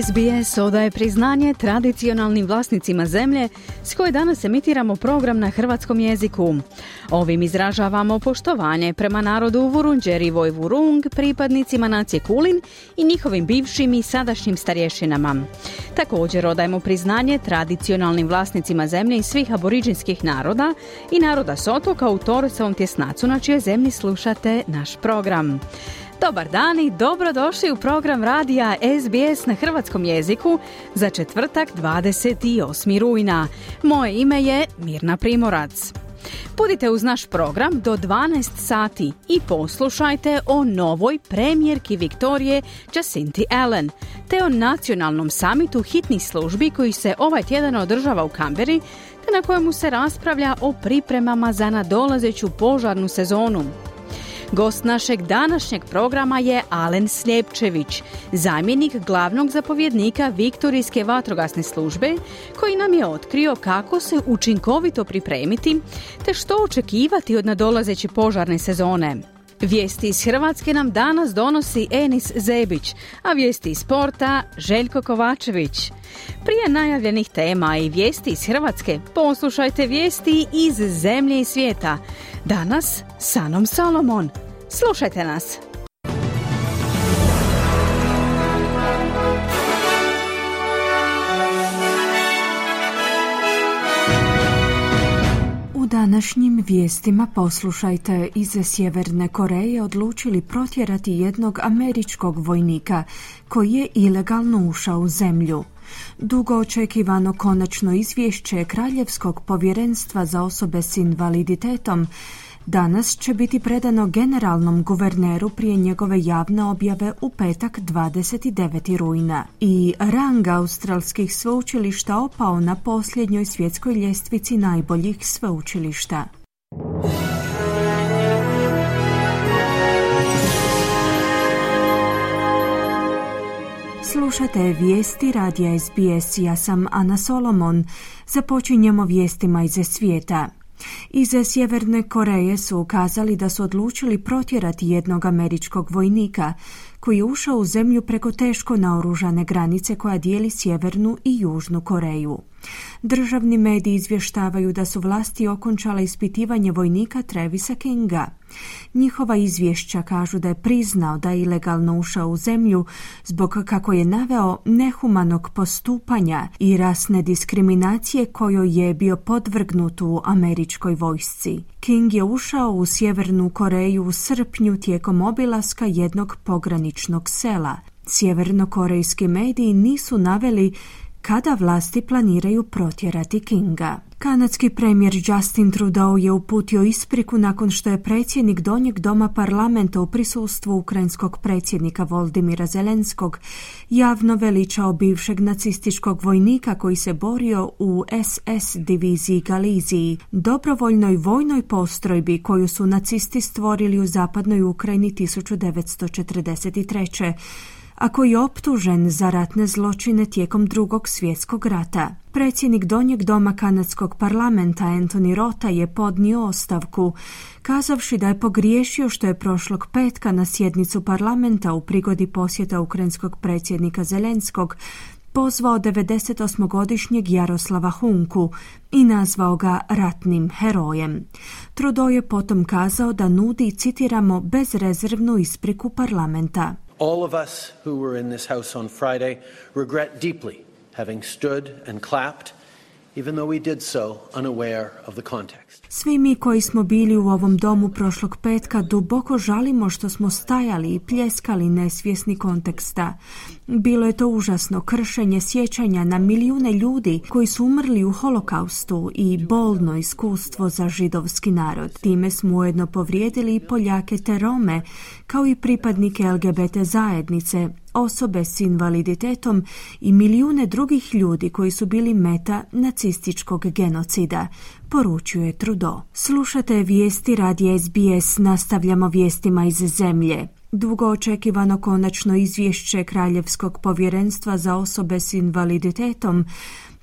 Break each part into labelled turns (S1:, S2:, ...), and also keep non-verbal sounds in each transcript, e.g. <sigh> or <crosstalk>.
S1: SBS odaje priznanje tradicionalnim vlasnicima zemlje s koje danas emitiramo program na hrvatskom jeziku. Ovim izražavamo poštovanje prema narodu Vurunđer i Vojvurung, pripadnicima nacije Kulin i njihovim bivšim i sadašnjim starješinama. Također odajemo priznanje tradicionalnim vlasnicima zemlje i svih aboriđinskih naroda i naroda Sotoka u Torcovom tjesnacu na čijoj zemlji slušate naš program. Dobar dan i dobrodošli u program radija SBS na hrvatskom jeziku za četvrtak 28. rujna. Moje ime je Mirna Primorac. Budite uz naš program do 12 sati i poslušajte o novoj premijerki Viktorije Jacinti Allen, te o nacionalnom samitu hitnih službi koji se ovaj tjedan održava u Kamberi, te na kojemu se raspravlja o pripremama za nadolazeću požarnu sezonu. Gost našeg današnjeg programa je Alen Sljepčević, zamjenik glavnog zapovjednika Viktorijske vatrogasne službe, koji nam je otkrio kako se učinkovito pripremiti te što očekivati od nadolazeće požarne sezone. Vijesti iz Hrvatske nam danas donosi Enis Zebić, a vijesti iz sporta Željko Kovačević. Prije najavljenih tema i vijesti iz Hrvatske, poslušajte vijesti iz zemlje i svijeta. Danas Sanom Salomon. Slušajte nas!
S2: Današnjim vijestima poslušajte iz Sjeverne Koreje odlučili protjerati jednog američkog vojnika koji je ilegalno ušao u zemlju. Dugo očekivano konačno izvješće Kraljevskog povjerenstva za osobe s invaliditetom danas će biti predano generalnom guverneru prije njegove javne objave u petak 29. rujna. I rang australskih sveučilišta opao na posljednjoj svjetskoj ljestvici najboljih sveučilišta. Slušate vijesti radija SBS, ja sam Ana Solomon. Započinjemo vijestima iz svijeta. Iz Sjeverne Koreje su ukazali da su odlučili protjerati jednog američkog vojnika koji je ušao u zemlju preko teško naoružane granice koja dijeli Sjevernu i Južnu Koreju. Državni mediji izvještavaju da su vlasti okončale ispitivanje vojnika Trevisa Kinga. Njihova izvješća kažu da je priznao da je ilegalno ušao u zemlju zbog kako je naveo nehumanog postupanja i rasne diskriminacije kojoj je bio podvrgnut u američkoj vojsci. King je ušao u Sjevernu Koreju u srpnju tijekom obilaska jednog pograničnog sela. Sjevernokorejski mediji nisu naveli kada vlasti planiraju protjerati Kinga. Kanadski premijer Justin Trudeau je uputio ispriku nakon što je predsjednik Donjeg doma parlamenta u prisustvu ukrajinskog predsjednika Voldimira Zelenskog javno veličao bivšeg nacističkog vojnika koji se borio u SS diviziji Galiziji, dobrovoljnoj vojnoj postrojbi koju su nacisti stvorili u zapadnoj Ukrajini 1943 a koji je optužen za ratne zločine tijekom drugog svjetskog rata. Predsjednik Donjeg doma kanadskog parlamenta Anthony Rota je podnio ostavku, kazavši da je pogriješio što je prošlog petka na sjednicu parlamenta u prigodi posjeta ukrajinskog predsjednika Zelenskog pozvao 98-godišnjeg Jaroslava Hunku i nazvao ga ratnim herojem. Trudeau je potom kazao da nudi, citiramo, bezrezervnu ispriku parlamenta.
S3: All of us who were in this house on Friday regret deeply having stood and clapped
S2: even though we did so unaware of the context. Svi mi koji smo bili u ovom domu prošlog petka duboko žalimo što smo stajali i pljeskali nesvjesni konteksta. Bilo je to užasno kršenje sjećanja na milijune ljudi koji su umrli u holokaustu i bolno iskustvo za židovski narod. Time smo ujedno povrijedili i Poljake te Rome, kao i pripadnike LGBT zajednice, osobe s invaliditetom i milijune drugih ljudi koji su bili meta nacističkog genocida, poručuje Trudo. Slušate vijesti radi SBS, nastavljamo vijestima iz zemlje. Dugo očekivano konačno izvješće Kraljevskog povjerenstva za osobe s invaliditetom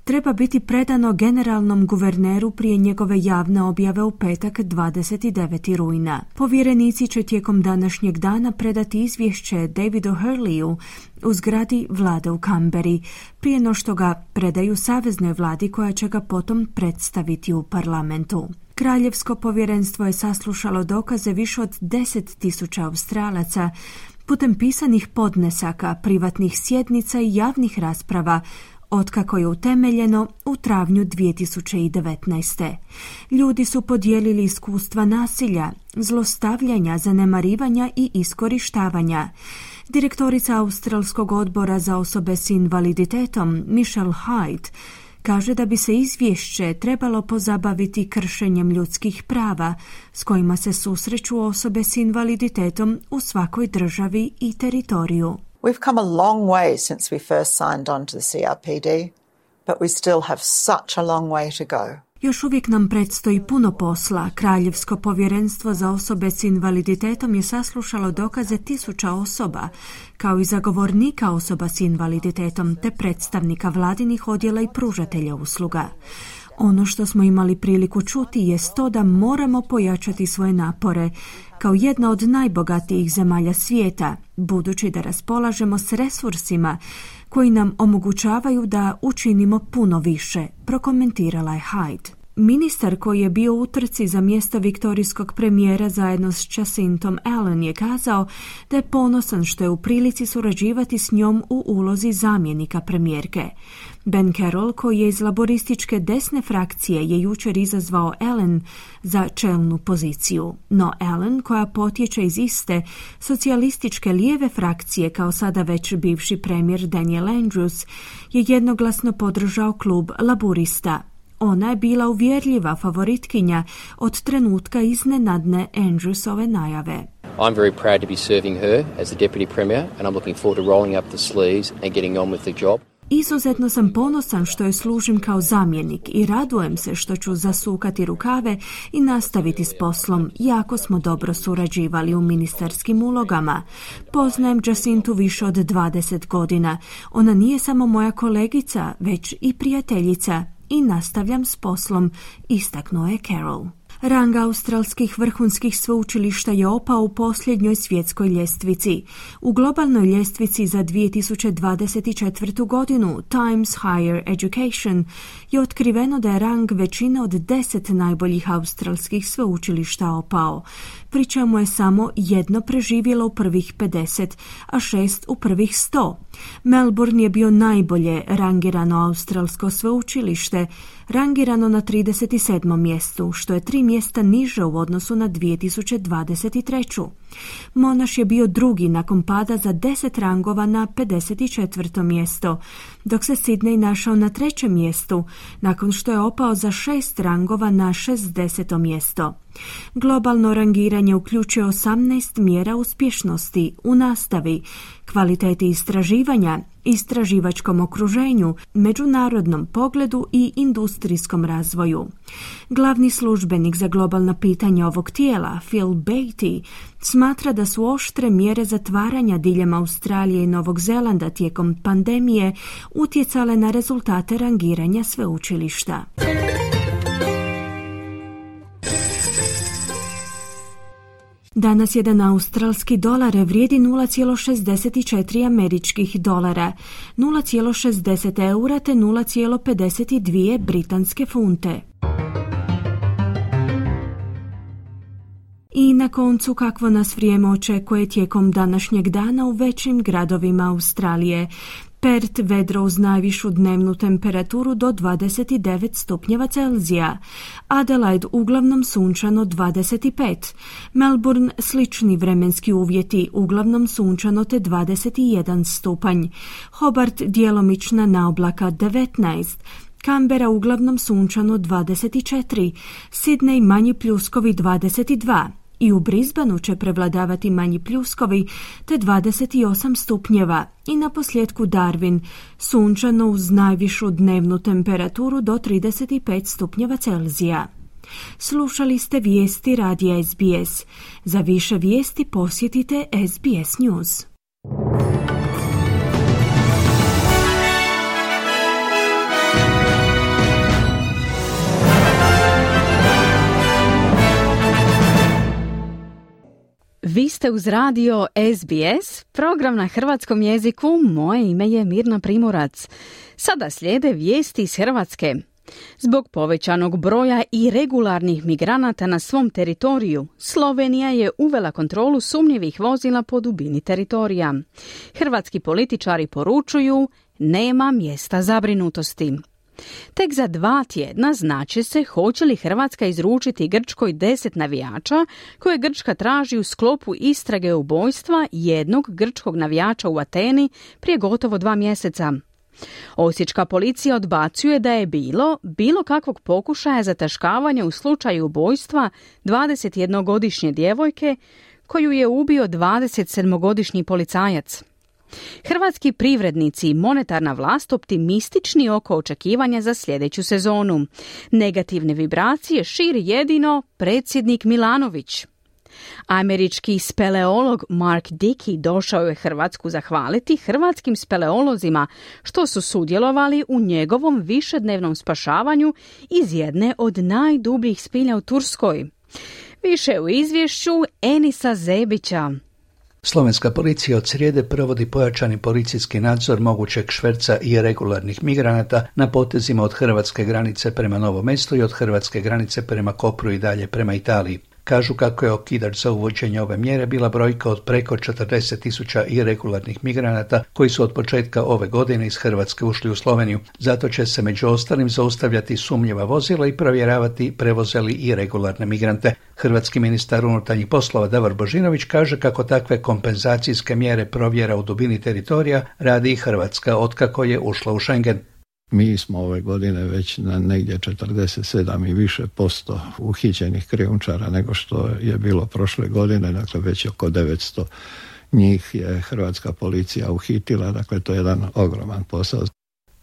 S2: treba biti predano generalnom guverneru prije njegove javne objave u petak 29. rujna. Povjerenici će tijekom današnjeg dana predati izvješće Davidu Hurleyu u zgradi vlade u Kamberi, prije no što ga predaju saveznoj vladi koja će ga potom predstaviti u parlamentu. Kraljevsko povjerenstvo je saslušalo dokaze više od 10.000 Australaca putem pisanih podnesaka, privatnih sjednica i javnih rasprava otkako je utemeljeno u travnju 2019. Ljudi su podijelili iskustva nasilja, zlostavljanja, zanemarivanja i iskorištavanja. Direktorica Australskog odbora za osobe s invaliditetom Michelle Hyde kaže da bi se izvješće trebalo pozabaviti kršenjem ljudskih prava s kojima se susreću osobe s invaliditetom u svakoj državi i teritoriju.
S3: We've come a long way since we first signed on to the CRPD, but we still have such a long way to go.
S2: Još uvijek nam predstoji puno posla. Kraljevsko povjerenstvo za osobe s invaliditetom je saslušalo dokaze tisuća osoba, kao i zagovornika osoba s invaliditetom, te predstavnika vladinih odjela i pružatelja usluga. Ono što smo imali priliku čuti je to da moramo pojačati svoje napore kao jedna od najbogatijih zemalja svijeta, budući da raspolažemo s resursima koji nam omogućavaju da učinimo puno više, prokomentirala je Hyde. Ministar koji je bio u trci za mjesto viktorijskog premijera zajedno s Jacintom Allen je kazao da je ponosan što je u prilici surađivati s njom u ulozi zamjenika premijerke. Ben Carroll, koji je iz laborističke desne frakcije, je jučer izazvao Ellen za čelnu poziciju. No Ellen, koja potječe iz iste socijalističke lijeve frakcije, kao sada već bivši premijer Daniel Andrews, je jednoglasno podržao klub laburista. Ona je bila uvjerljiva favoritkinja od trenutka iznenadne Andrewsove najave. I'm very proud to be serving her as the deputy premier and I'm looking forward to rolling up the sleeves and getting on with the job. Izuzetno sam ponosan što je služim kao zamjenik i radujem se što ću zasukati rukave i nastaviti s poslom. Jako smo dobro surađivali u ministarskim ulogama. Poznajem Jacintu više od 20 godina. Ona nije samo moja kolegica, već i prijateljica i nastavljam s poslom, istaknuo je Carol. Rang australskih vrhunskih sveučilišta je opao u posljednjoj svjetskoj ljestvici. U globalnoj ljestvici za 2024. godinu Times Higher Education je otkriveno da je rang većine od deset najboljih australskih sveučilišta opao, pri čemu je samo jedno preživjelo u prvih 50, a šest u prvih 100. Melbourne je bio najbolje rangirano australsko sveučilište, rangirano na 37. mjestu, što je tri mjesta niže u odnosu na 2023. Monaš je bio drugi nakon pada za 10 rangova na 54. mjesto, dok se Sidney našao na trećem mjestu, nakon što je opao za šest rangova na 60. mjesto. Globalno rangiranje uključuje 18 mjera uspješnosti u nastavi, kvaliteti istraživanja, istraživačkom okruženju, međunarodnom pogledu i industrijskom razvoju. Glavni službenik za globalna pitanja ovog tijela, Phil Beatty, smatra da su oštre mjere zatvaranja diljem Australije i Novog Zelanda tijekom pandemije utjecale na rezultate rangiranja sveučilišta. Danas jedan australski dolar vrijedi 0,64 američkih dolara, 0,60 eura te 0,52 britanske funte. I na koncu kakvo nas vrijeme očekuje tijekom današnjeg dana u većim gradovima Australije. Pert vedro uz najvišu dnevnu temperaturu do 29 stupnjeva Celzija, Adelaide uglavnom sunčano 25, Melbourne slični vremenski uvjeti uglavnom sunčano te 21 stupanj, Hobart djelomična naoblaka 19, Kambera uglavnom sunčano 24, Sidney manji pljuskovi 22, i u Brisbaneu će prevladavati manji pljuskovi te 28 stupnjeva i na posljedku Darwin sunčano uz najvišu dnevnu temperaturu do 35 stupnjeva Celzija. Slušali ste vijesti radija SBS. Za više vijesti posjetite SBS News.
S1: Vi ste uz radio SBS, program na hrvatskom jeziku. Moje ime je Mirna Primorac. Sada slijede vijesti iz Hrvatske. Zbog povećanog broja i regularnih migranata na svom teritoriju, Slovenija je uvela kontrolu sumnjivih vozila po dubini teritorija. Hrvatski političari poručuju nema mjesta zabrinutosti. Tek za dva tjedna znači se hoće li Hrvatska izručiti Grčkoj deset navijača koje Grčka traži u sklopu istrage ubojstva jednog grčkog navijača u Ateni prije gotovo dva mjeseca. Osječka policija odbacuje da je bilo bilo kakvog pokušaja zataškavanja u slučaju ubojstva 21-godišnje djevojke koju je ubio 27-godišnji policajac. Hrvatski privrednici i monetarna vlast optimistični oko očekivanja za sljedeću sezonu. Negativne vibracije širi jedino predsjednik Milanović. Američki speleolog Mark Dickey došao je Hrvatsku zahvaliti hrvatskim speleolozima što su sudjelovali u njegovom višednevnom spašavanju iz jedne od najdubljih spilja u Turskoj. Više u izvješću Enisa Zebića.
S4: Slovenska policija od srijede provodi pojačani policijski nadzor mogućeg šverca i regularnih migranata na potezima od hrvatske granice prema Novom mestu i od hrvatske granice prema Kopru i dalje prema Italiji. Kažu kako je okidač za uvođenje ove mjere bila brojka od preko 40 tisuća irregularnih migranata koji su od početka ove godine iz Hrvatske ušli u Sloveniju. Zato će se među ostalim zaustavljati sumnjiva vozila i provjeravati prevozeli i regularne migrante. Hrvatski ministar unutarnjih poslova Davor Božinović kaže kako takve kompenzacijske mjere provjera u dubini teritorija radi i Hrvatska otkako je ušla u Schengen.
S5: Mi smo ove godine već na negdje 47 i više posto uhićenih krijumčara nego što je bilo prošle godine, dakle već oko 900 njih je hrvatska policija uhitila, dakle to je jedan ogroman posao.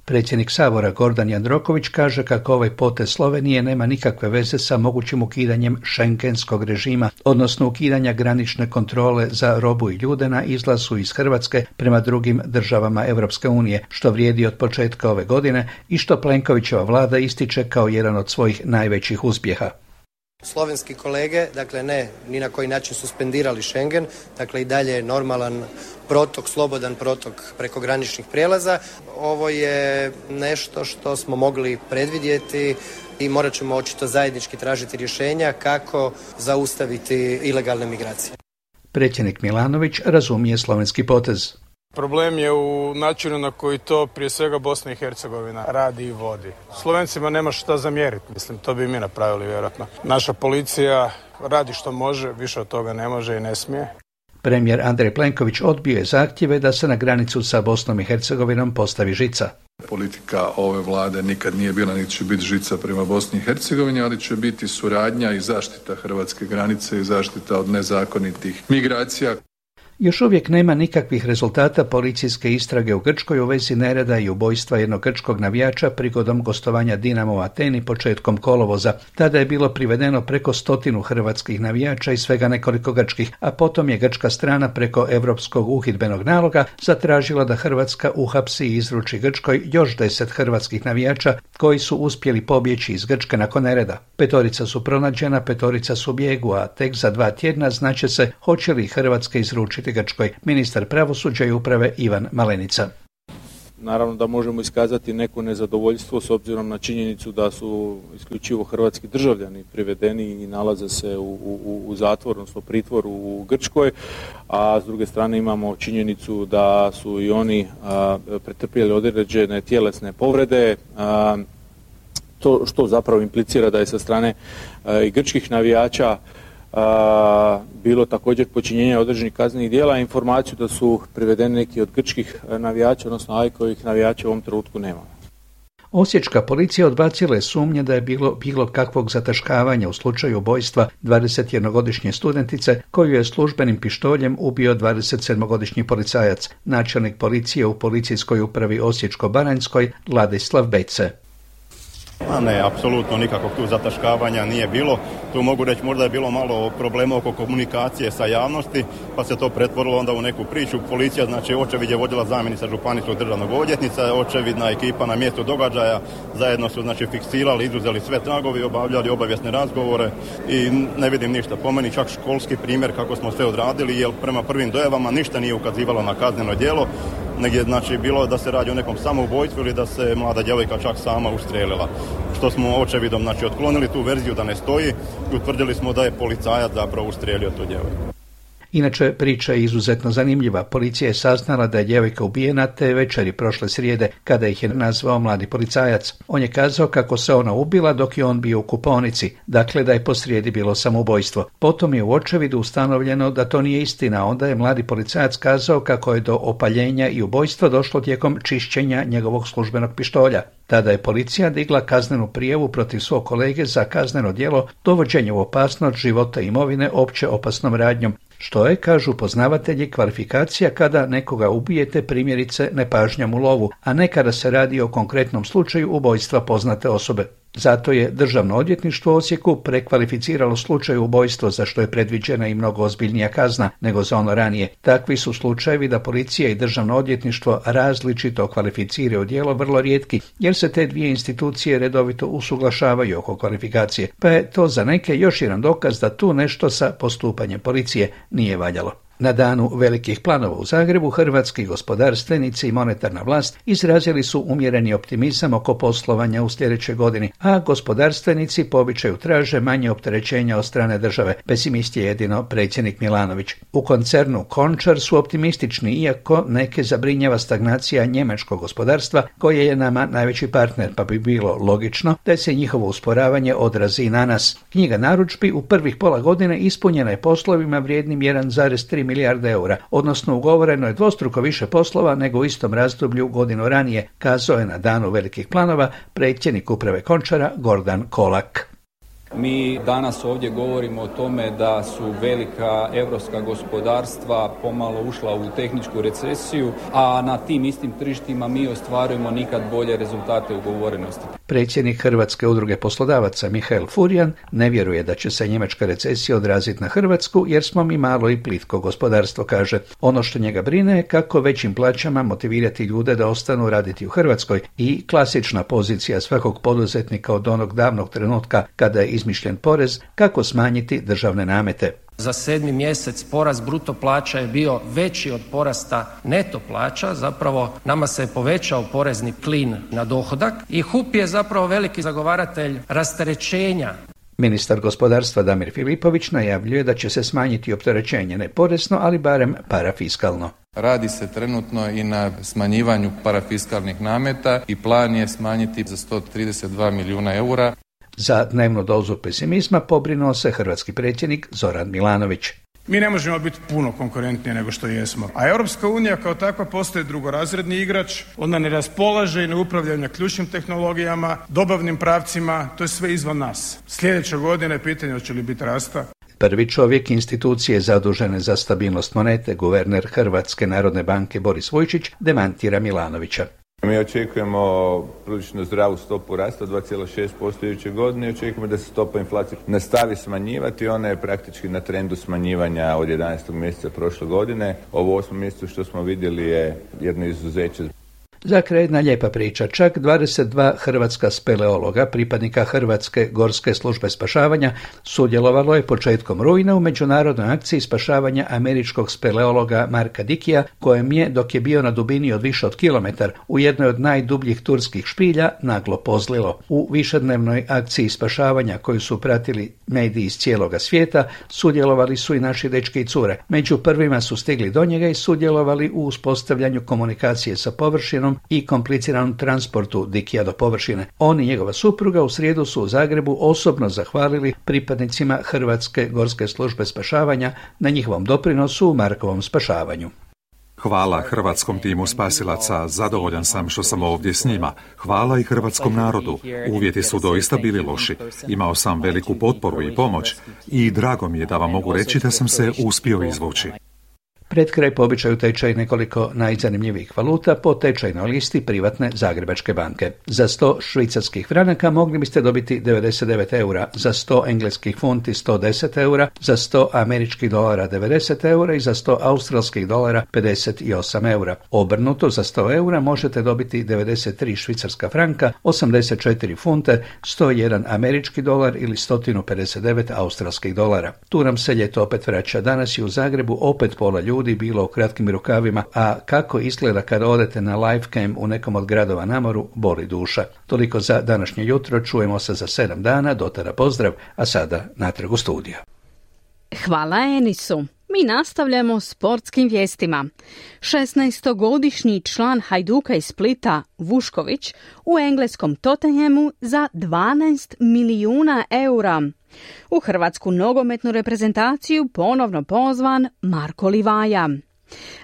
S4: Predsjednik Sabora Gordan Jandroković kaže kako ovaj potez Slovenije nema nikakve veze sa mogućim ukidanjem šengenskog režima, odnosno ukidanja granične kontrole za robu i ljude na izlazu iz Hrvatske prema drugim državama Europske unije, što vrijedi od početka ove godine i što Plenkovićeva vlada ističe kao jedan od svojih najvećih uspjeha.
S6: Slovenski kolege, dakle ne ni na koji način suspendirali Schengen, dakle i dalje je normalan protok, slobodan protok preko graničnih prijelaza. Ovo je nešto što smo mogli predvidjeti i morat ćemo očito zajednički tražiti rješenja kako zaustaviti ilegalne migracije.
S4: Predsjednik Milanović razumije slovenski potez.
S7: Problem je u načinu na koji to prije svega Bosna i Hercegovina radi i vodi. Slovencima nema šta zamjeriti, mislim, to bi mi napravili vjerojatno. Naša policija radi što može, više od toga ne može i ne smije.
S4: Premijer Andrej Plenković odbio je zahtjeve da se na granicu sa Bosnom i Hercegovinom postavi žica.
S8: Politika ove vlade nikad nije bila niti će biti žica prema Bosni i Hercegovini, ali će biti suradnja i zaštita hrvatske granice i zaštita od nezakonitih migracija.
S4: Još uvijek nema nikakvih rezultata policijske istrage u Grčkoj u vezi nereda i ubojstva jednog grčkog navijača prigodom gostovanja Dinamo u Ateni početkom kolovoza. Tada je bilo privedeno preko stotinu hrvatskih navijača i svega nekoliko grčkih, a potom je grčka strana preko europskog uhidbenog naloga zatražila da Hrvatska uhapsi i izruči Grčkoj još deset hrvatskih navijača koji su uspjeli pobjeći iz Grčke nakon nereda. Petorica su pronađena, petorica su bijegu, a tek za dva tjedna znaće se hoće li Hrvatska izručiti Grčkoj, ministar pravosuđa i uprave Ivan Malenica.
S9: Naravno da možemo iskazati neko nezadovoljstvo s obzirom na činjenicu da su isključivo hrvatski državljani privedeni i nalaze se u, u, u zatvoru, odnosno pritvoru u Grčkoj, a s druge strane imamo činjenicu da su i oni a, pretrpjeli određene tjelesne povrede, a, to što zapravo implicira da je sa strane i grčkih navijača a, bilo također počinjenja određenih kaznenih dijela, informaciju da su privedeni neki od grčkih navijača, odnosno ajkovih navijača u ovom trenutku nema.
S4: Osječka policija odbacila je sumnje da je bilo bilo kakvog zataškavanja u slučaju ubojstva 21-godišnje studentice koju je službenim pištoljem ubio 27-godišnji policajac, načelnik policije u policijskoj upravi Osječko-Baranjskoj Ladislav Bece.
S10: A ne, apsolutno nikakvog tu zataškavanja nije bilo. Tu mogu reći možda je bilo malo problema oko komunikacije sa javnosti, pa se to pretvorilo onda u neku priču. Policija, znači očevid je vodila zamjenica županijskog državnog odvjetnica, očevidna ekipa na mjestu događaja, zajedno su znači fiksirali, izuzeli sve tragovi, obavljali obavijesne razgovore i ne vidim ništa. Po meni čak školski primjer kako smo sve odradili, jer prema prvim dojavama ništa nije ukazivalo na kazneno djelo, negdje znači bilo da se radi o nekom samoubojstvu ili da se mlada djevojka čak sama ustrelila. Što smo očevidom znači otklonili tu verziju da ne stoji i utvrdili smo da je policajac zapravo ustrelio tu djevojku.
S4: Inače, priča je izuzetno zanimljiva. Policija je saznala da je djevojka ubijena te večeri prošle srijede kada ih je nazvao mladi policajac. On je kazao kako se ona ubila dok je on bio u kuponici, dakle da je posrijedi bilo samoubojstvo. Potom je u očevidu ustanovljeno da to nije istina, onda je mladi policajac kazao kako je do opaljenja i ubojstva došlo tijekom čišćenja njegovog službenog pištolja. Tada je policija digla kaznenu prijavu protiv svog kolege za kazneno djelo dovođenje u opasnost života i imovine opće opasnom radnjom, što je, kažu poznavatelji, kvalifikacija kada nekoga ubijete primjerice nepažnjom u lovu, a ne kada se radi o konkretnom slučaju ubojstva poznate osobe. Zato je Državno odvjetništvo u Osijeku prekvalificiralo slučaj ubojstva za što je predviđena i mnogo ozbiljnija kazna nego za ono ranije. Takvi su slučajevi da policija i Državno odvjetništvo različito kvalificiraju djelo vrlo rijetki, jer se te dvije institucije redovito usuglašavaju oko kvalifikacije, pa je to za neke još jedan dokaz da tu nešto sa postupanjem policije nije valjalo. Na danu velikih planova u Zagrebu hrvatski gospodarstvenici i monetarna vlast izrazili su umjereni optimizam oko poslovanja u sljedećoj godini, a gospodarstvenici po traže manje opterećenja od strane države. Pesimist je jedino predsjednik Milanović. U koncernu Končar su optimistični, iako neke zabrinjava stagnacija njemačkog gospodarstva, koje je nama najveći partner, pa bi bilo logično da se njihovo usporavanje odrazi i na nas. Knjiga naručbi u prvih pola godine ispunjena je poslovima vrijednim 1,3 milijarde eura, odnosno ugovoreno je dvostruko više poslova nego u istom razdoblju godinu ranije, kazao je na danu velikih planova predsjednik uprave Končara Gordan Kolak.
S11: Mi danas ovdje govorimo o tome da su velika europska gospodarstva pomalo ušla u tehničku recesiju, a na tim istim tržištima mi ostvarujemo nikad bolje rezultate ugovorenosti.
S4: Predsjednik Hrvatske udruge poslodavaca Mihael Furjan ne vjeruje da će se njemačka recesija odraziti na Hrvatsku jer smo mi malo i plitko gospodarstvo, kaže. Ono što njega brine je kako većim plaćama motivirati ljude da ostanu raditi u Hrvatskoj i klasična pozicija svakog poduzetnika od onog davnog trenutka kada je izmišljen porez kako smanjiti državne namete.
S12: Za sedmi mjesec porast bruto plaća je bio veći od porasta neto plaća, zapravo nama se je povećao porezni klin na dohodak i HUP je zapravo veliki zagovaratelj rasterećenja
S4: Ministar gospodarstva Damir Filipović najavljuje da će se smanjiti opterećenje ne porezno, ali barem parafiskalno.
S13: Radi se trenutno i na smanjivanju parafiskalnih nameta i plan je smanjiti za 132 milijuna eura.
S4: Za dnevnu dozu pesimizma pobrinuo se hrvatski predsjednik Zoran Milanović.
S7: Mi ne možemo biti puno konkurentniji nego što jesmo. A Europska unija kao takva postaje drugorazredni igrač, ona ne raspolaže i ne upravlja na ključnim tehnologijama, dobavnim pravcima, to je sve izvan nas. Sljedeće godine pitanje hoće li biti rasta.
S4: Prvi čovjek institucije zadužene za stabilnost monete, guverner Hrvatske narodne banke Boris Vujčić, demantira Milanovića.
S14: Mi očekujemo prilično zdravu stopu rasta 2,6% iduće godine i očekujemo da se stopa inflacije nastavi smanjivati. Ona je praktički na trendu smanjivanja od 11. mjeseca prošle godine. Ovo osmo mjesecu što smo vidjeli je jedno izuzeće.
S4: Za kraj jedna lijepa priča. Čak 22 hrvatska speleologa, pripadnika Hrvatske gorske službe spašavanja, sudjelovalo je početkom rujna u međunarodnoj akciji spašavanja američkog speleologa Marka Dikija, kojem je, dok je bio na dubini od više od kilometar, u jednoj od najdubljih turskih špilja, naglo pozlilo. U višednevnoj akciji spašavanja koju su pratili mediji iz cijeloga svijeta, sudjelovali su i naši dečki i cure. Među prvima su stigli do njega i sudjelovali u uspostavljanju komunikacije sa površinom i kompliciranom transportu Dikija do površine. On i njegova supruga u srijedu su u Zagrebu osobno zahvalili pripadnicima Hrvatske gorske službe spašavanja na njihovom doprinosu u Markovom spašavanju.
S15: Hvala hrvatskom timu spasilaca, zadovoljan sam što sam ovdje s njima. Hvala i hrvatskom narodu. Uvjeti su doista bili loši. Imao sam veliku potporu i pomoć i drago mi je da vam mogu reći da sam se uspio izvući.
S4: Pred kraj po običaju tečaj nekoliko najzanimljivijih valuta po tečajnoj listi privatne Zagrebačke banke. Za 100 švicarskih franaka mogli biste dobiti 99 eura, za 100 engleskih funti 110 eura, za 100 američkih dolara 90 eura i za 100 australskih dolara 58 eura. Obrnuto za 100 eura možete dobiti 93 švicarska franka, 84 funte, 101 američki dolar ili 159 australskih dolara. Tu nam se ljeto opet vraća. Danas i u Zagrebu opet pola ljudi ljudi bilo u kratkim rukavima, a kako izgleda kad odete na livecam u nekom od gradova na moru, boli duša. Toliko za današnje jutro, čujemo se za sedam dana, dotara pozdrav, a sada natrag u studiju.
S1: Hvala Enisu. Mi nastavljamo sportskim vijestima. 16-godišnji član Hajduka iz Splita, Vušković, u engleskom Tottenhamu za 12 milijuna eura. U hrvatsku nogometnu reprezentaciju ponovno pozvan Marko Livaja.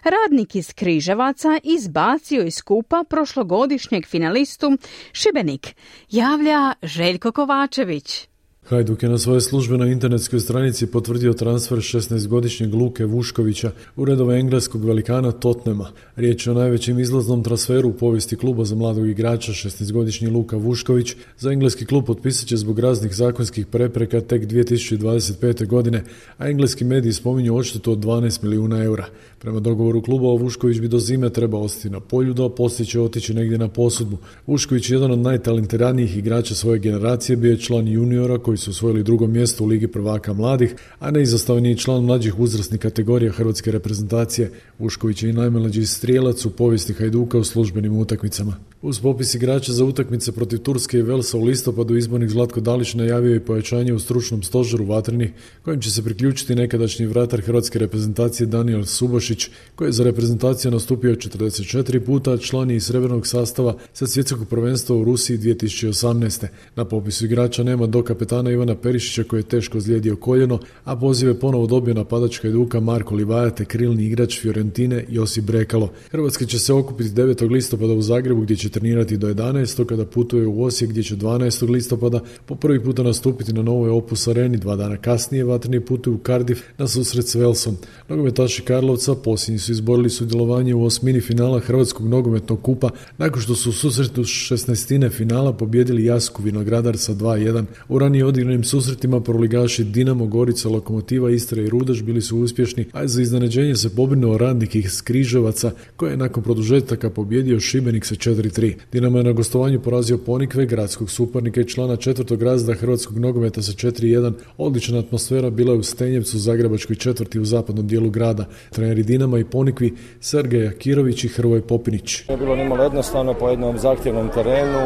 S1: Radnik iz Križevaca izbacio iz skupa prošlogodišnjeg finalistu Šibenik, javlja Željko Kovačević.
S16: Hajduk je na svojoj službenoj internetskoj stranici potvrdio transfer 16-godišnjeg Luke Vuškovića u redove engleskog velikana Totnema. Riječ je o najvećem izlaznom transferu u povijesti kluba za mladog igrača 16-godišnji Luka Vušković. Za engleski klub potpisat će zbog raznih zakonskih prepreka tek 2025. godine, a engleski mediji spominju odštetu od 12 milijuna eura. Prema dogovoru kluba Vušković bi do zime trebao ostati na polju, da poslije će otići negdje na posudbu. Vušković je jedan od najtalentiranijih igrača svoje generacije, bio je član juniora koji su osvojili drugo mjesto u Ligi prvaka mladih, a neizostavni član mlađih uzrasnih kategorija hrvatske reprezentacije. Vušković je i najmlađi strijelac u povijesti Hajduka u službenim utakmicama. Uz popis igrača za utakmice protiv Turske i Velsa u listopadu izbornik Zlatko Dalić najavio i pojačanje u stručnom stožeru vatrenih kojim će se priključiti nekadašnji vratar hrvatske reprezentacije Daniel Subošić koji je za reprezentaciju nastupio 44 puta, član je iz srebrnog sastava sa svjetskog prvenstva u Rusiji 2018. Na popisu igrača nema do kapetana Ivana Perišića koji je teško zlijedio koljeno, a pozive ponovo dobio napadačka eduka Marko Livaja te krilni igrač Fiorentine Josip Brekalo. Hrvatski će se okupiti 9. listopada u Zagrebu gdje će trenirati do 11. kada putuje u Osijek gdje će 12. listopada po prvi puta nastupiti na novoj Opus areni. Dva dana kasnije vatrni putuje u Cardiff na susret s Velsom. Nogometaši Karlovca posljednji su izborili sudjelovanje u osmini finala Hrvatskog nogometnog kupa nakon što su u susretu 16. finala pobjedili Jasku Vinogradar sa 2-1. U ranije odigranim susretima proligaši Dinamo, Gorica, Lokomotiva, Istra i Rudaš bili su uspješni, a za iznenađenje se pobrinuo radnik iz Križevaca koji je nakon produžetaka pobjedio Šibenik sa 4-3. Dinamo je na gostovanju porazio Ponikve, gradskog suparnika i člana četvrtog razda hrvatskog nogometa sa 4-1. Odlična atmosfera bila je u Stenjevcu, Zagrebačkoj četvrti u zapadnom dijelu grada. Treneri Dinama i Ponikvi, Sergej Akirović i Hrvoj Popinić.
S17: Je bilo nimalo jednostavno po jednom zahtjevnom terenu.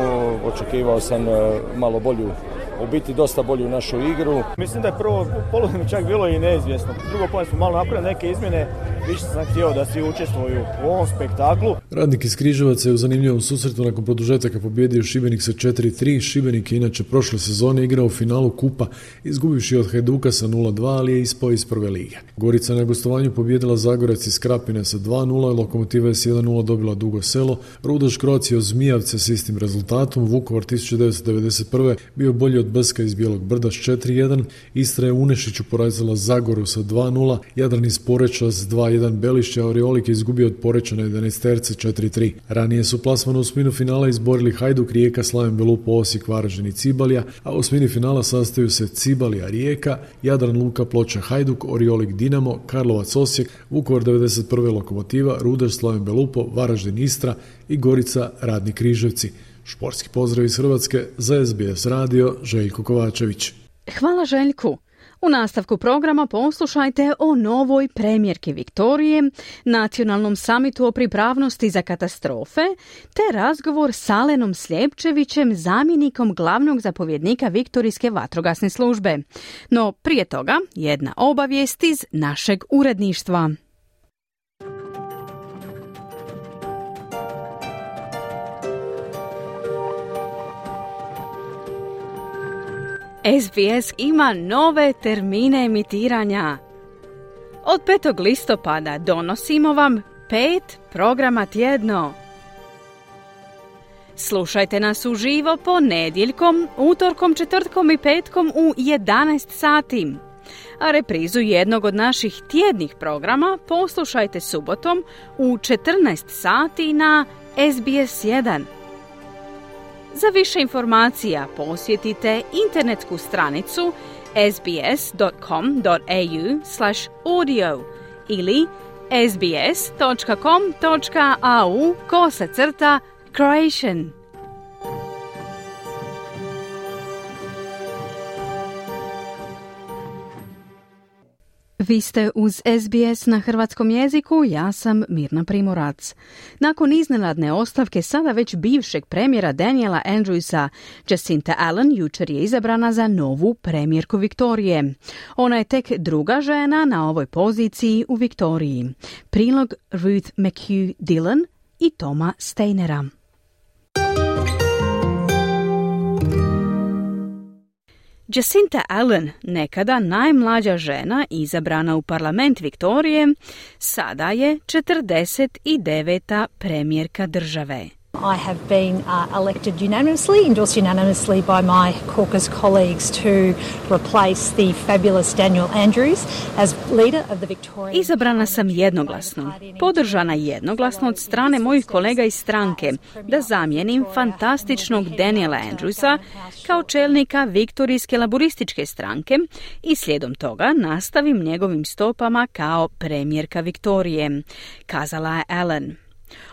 S17: Očekivao sam e, malo bolju u biti dosta bolju našu igru. Mislim da je prvo polovinu čak bilo i neizvjesno. Drugo polovinu smo malo napravili neke izmjene, više sam htio da svi učestvuju u ovom spektaklu.
S16: Radnik iz Križevaca je u zanimljivom susretu nakon produžetaka pobjedio Šibenik sa 4-3. Šibenik je inače prošle sezone igrao u finalu Kupa, izgubivši od Hajduka sa 0-2, ali je ispao iz prve lige. Gorica na gostovanju pobjedila Zagorac iz Krapine sa 2-0, Lokomotiva je s 1-0 dobila Dugo Selo, Rudoš Kroacija Zmijavce s istim rezultatom, Vukovar 1991. bio bolji od Iliot Brska iz Bijelog brda s 4-1, Istra je Unešiću porazila Zagoru sa 2-0, Jadran iz Poreća s 2-1 Belišća, Oriolik je izgubio od Poreća na 11 terce 4-3. Ranije su plasmano u sminu finala izborili Hajduk, Rijeka, Slaven Belupo, Osijek, Varaždin i Cibalija, a u smini finala sastaju se Cibalija, Rijeka, Jadran Luka, Ploča, Hajduk, Oriolik, Dinamo, Karlovac, Osijek, Vukovar 91. Lokomotiva, Ruder, Slaven Belupo, Varaždin, Istra i Gorica, Radni Križevci. Športski pozdrav iz Hrvatske za SBS radio Željko Kovačević.
S1: Hvala Željku. U nastavku programa poslušajte o novoj premijerki Viktorije, nacionalnom samitu o pripravnosti za katastrofe, te razgovor s Alenom Sljepčevićem, zamjenikom glavnog zapovjednika Viktorijske vatrogasne službe. No prije toga jedna obavijest iz našeg uredništva. SBS ima nove termine emitiranja. Od 5. listopada donosimo vam pet programa tjedno. Slušajte nas uživo ponedjeljkom, utorkom, četvrtkom i petkom u 11 sati. A reprizu jednog od naših tjednih programa poslušajte subotom u 14 sati na SBS 1. Za više informacija posjetite internetsku stranicu sbs.com.au audio ili sbs.com.au kosacrta Croatian. Vi ste uz SBS na hrvatskom jeziku, ja sam Mirna Primorac. Nakon iznenadne ostavke sada već bivšeg premijera Daniela Andrewsa, Jacinta Allen jučer je izabrana za novu premijerku Viktorije. Ona je tek druga žena na ovoj poziciji u Viktoriji. Prilog Ruth McHugh Dillon i Toma Steinera. Jacinta Allen, nekada najmlađa žena izabrana u parlament Viktorije, sada je 49. premijerka države.
S18: I have been uh, elected unanimously, endorsed unanimously by my caucus colleagues to replace the fabulous Daniel Andrews as leader of the Victorian...
S1: Izabrana sam jednoglasno, podržana jednoglasno od strane mojih kolega iz stranke. Da zamijenim fantastičnog Daniela Andrewsa kao čelnika Viktorijske laborističke stranke i slijedom toga nastavim njegovim stopama kao premijerka Viktorije, kazala je Ellen.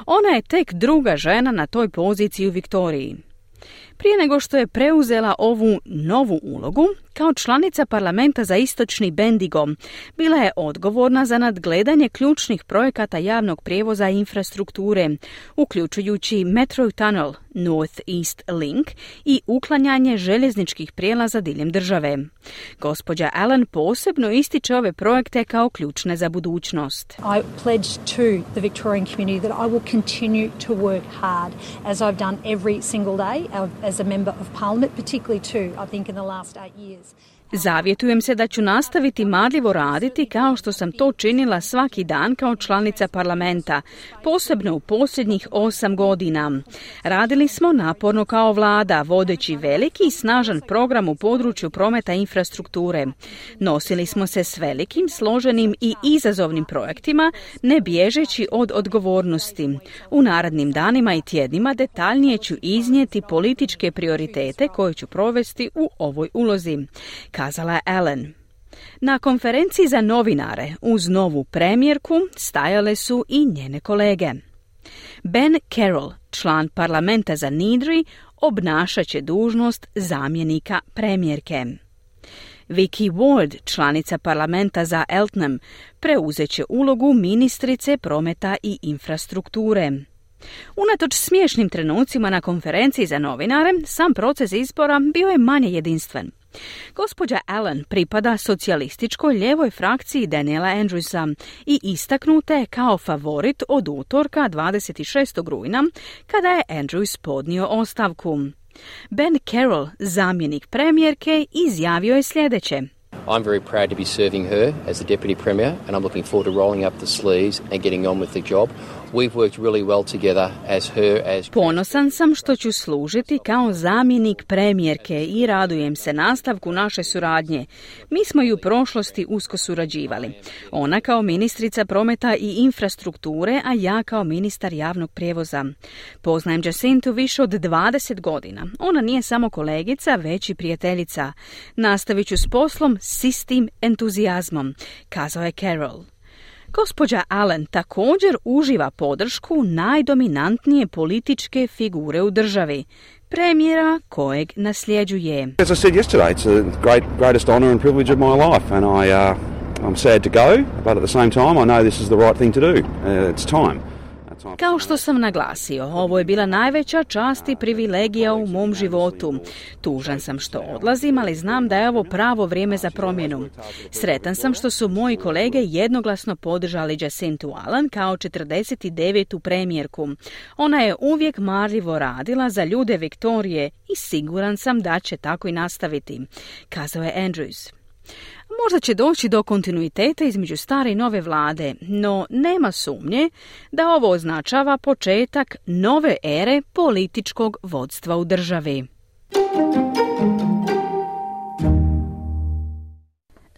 S1: Ona je tek druga žena na toj poziciji u Viktoriji. Prije nego što je preuzela ovu novu ulogu, kao članica parlamenta za istočni Bendigo, bila je odgovorna za nadgledanje ključnih projekata javnog prijevoza i infrastrukture, uključujući Metro Tunnel, North East Link i uklanjanje željezničkih prijelaza diljem države. Gospođa Allen posebno ističe ove projekte kao ključne za budućnost.
S18: I pledge to the Victorian community that I will continue to work hard as I've done every single day as a member of parliament, particularly too, I think in the last eight years.
S1: Zavjetujem se da ću nastaviti marljivo raditi kao što sam to činila svaki dan kao članica parlamenta, posebno u posljednjih osam godina. Radili smo naporno kao vlada, vodeći veliki i snažan program u području prometa infrastrukture. Nosili smo se s velikim, složenim i izazovnim projektima, ne bježeći od odgovornosti. U narednim danima i tjednima detaljnije ću iznijeti političke prioritete koje ću provesti u ovoj ulozi kazala Ellen. Na konferenciji za novinare uz novu premijerku stajale su i njene kolege. Ben Carroll, član parlamenta za Nidri, obnašat će dužnost zamjenika premijerke. Vicky Ward, članica parlamenta za Eltnam, preuzet će ulogu ministrice prometa i infrastrukture. Unatoč smiješnim trenucima na konferenciji za novinare, sam proces izbora bio je manje jedinstven. Gospođa Allen pripada socijalističkoj ljevoj frakciji Daniela Andrewsa i istaknute kao favorit od utorka 26. rujna kada je Andrews podnio ostavku. Ben Carroll, zamjenik premijerke, izjavio je sljedeće.
S19: I'm very proud to be serving her as the Deputy Premier and I'm looking forward to rolling up the sleeves and getting on with the job.
S1: Ponosan sam što ću služiti kao zamjenik premijerke i radujem se nastavku naše suradnje. Mi smo i u prošlosti usko surađivali. Ona kao ministrica prometa i infrastrukture, a ja kao ministar javnog prijevoza. Poznajem Jacintu više od 20 godina. Ona nije samo kolegica, već i prijateljica. Nastavit ću s poslom s istim entuzijazmom, kazao je Carol. Gospođa Allen također uživa podršku najdominantnije političke figure u državi, premijera kojeg nasljeđuje. Kao što sam naglasio, ovo je bila najveća čast i privilegija u mom životu. Tužan sam što odlazim, ali znam da je ovo pravo vrijeme za promjenu. Sretan sam što su moji kolege jednoglasno podržali Jacintu Allen kao 49. premijerku. Ona je uvijek marljivo radila za ljude Viktorije i siguran sam da će tako i nastaviti, kazao je Andrews. Možda će doći do kontinuiteta između stare i nove vlade, no nema sumnje da ovo označava početak nove ere političkog vodstva u državi.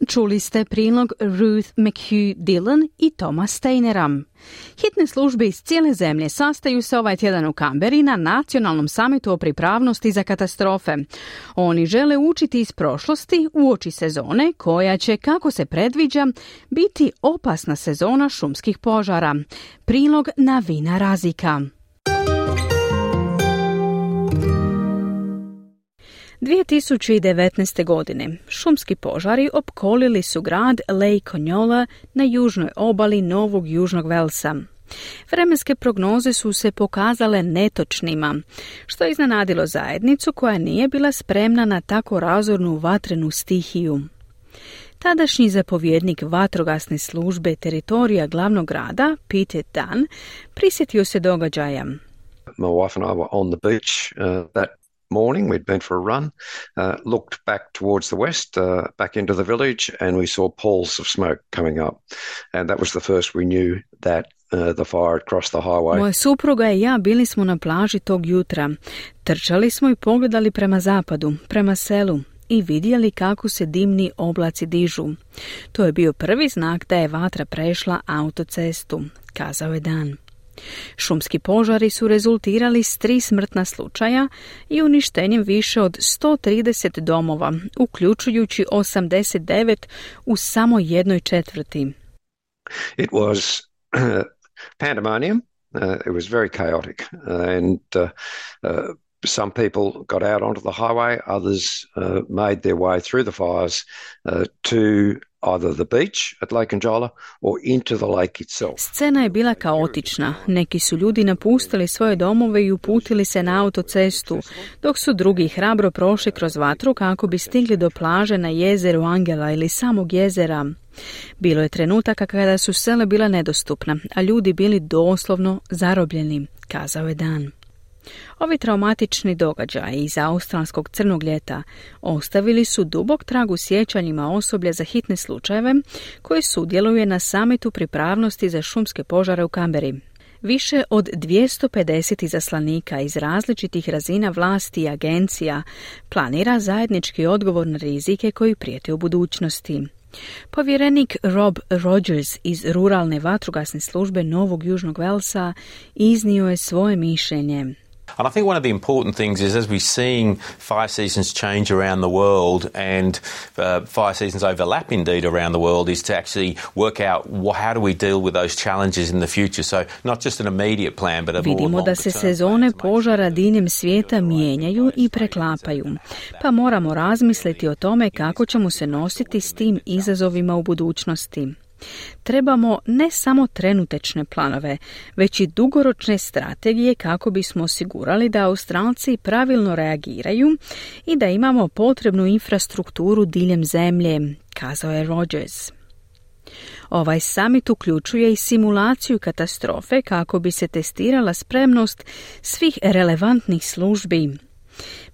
S1: Čuli ste prilog Ruth McHugh Dillon i Toma Steinera. Hitne službe iz cijele zemlje sastaju se ovaj tjedan u Kamberi na nacionalnom samitu o pripravnosti za katastrofe. Oni žele učiti iz prošlosti u oči sezone koja će, kako se predviđa, biti opasna sezona šumskih požara. Prilog na vina razika. 2019. godine šumski požari opkolili su grad Lake Conyola na južnoj obali Novog Južnog Velsa. Vremenske prognoze su se pokazale netočnima, što je iznenadilo zajednicu koja nije bila spremna na tako razornu vatrenu stihiju. Tadašnji zapovjednik vatrogasne službe teritorija glavnog grada, Peter Dunn, prisjetio se događaja.
S20: Morning. We'd been for a run, uh, looked back towards the west, uh, back into the village, and we saw pools of smoke coming up. And that was the first we knew that uh, the fire crossed the highway.
S1: Moja supruga i ja bili smo na plaži tog jutra. Trčali smo i pogledali prema zapadu, prema selu i vidjeli kako se dimni oblaci dižu. To je bio prvi znak da je vatra prešla autocestu, kazao je Dan. Šumski požari su rezultirali s tri smrtna slučaja i uništenjem više od 130 domova, uključujući 89 u samo jednoj četvrti.
S20: It was uh, <clears throat> pandemonium. Uh, it was very chaotic and uh, uh, some people got out onto the highway, others uh, made their way through the fires uh, to either the beach at Lake Anjola or into the lake itself.
S1: Scena je bila kaotična. Neki su ljudi napustili svoje domove i uputili se na autocestu, dok su drugi hrabro prošli kroz vatru kako bi stigli do plaže na jezeru Angela ili samog jezera. Bilo je trenutaka kada su sele bila nedostupna, a ljudi bili doslovno zarobljeni, kazao je Dan. Ovi traumatični događaji iz australskog crnog ljeta ostavili su dubok trag u sjećanjima osoblja za hitne slučajeve koji sudjeluje na samitu pripravnosti za šumske požare u Kamberi. Više od 250 izaslanika iz različitih razina vlasti i agencija planira zajednički odgovor na rizike koji prijete u budućnosti. Povjerenik Rob Rogers iz ruralne vatrogasne službe Novog Južnog Velsa iznio je svoje mišljenje.
S21: And I think one of the important things is as we're seeing fire seasons change around the world and uh, fire seasons overlap indeed around the world is to actually work out how do we deal with those challenges in the future. So not just an immediate plan but a
S1: Vidimo da se sezone požara diljem svijeta mijenjaju i preklapaju. Pa moramo razmisliti o tome kako ćemo se nositi s tim izazovima u budućnosti. Trebamo ne samo trenutečne planove, već i dugoročne strategije kako bismo osigurali da Australci pravilno reagiraju i da imamo potrebnu infrastrukturu diljem zemlje, kazao je Rogers. Ovaj summit uključuje i simulaciju katastrofe kako bi se testirala spremnost svih relevantnih službi.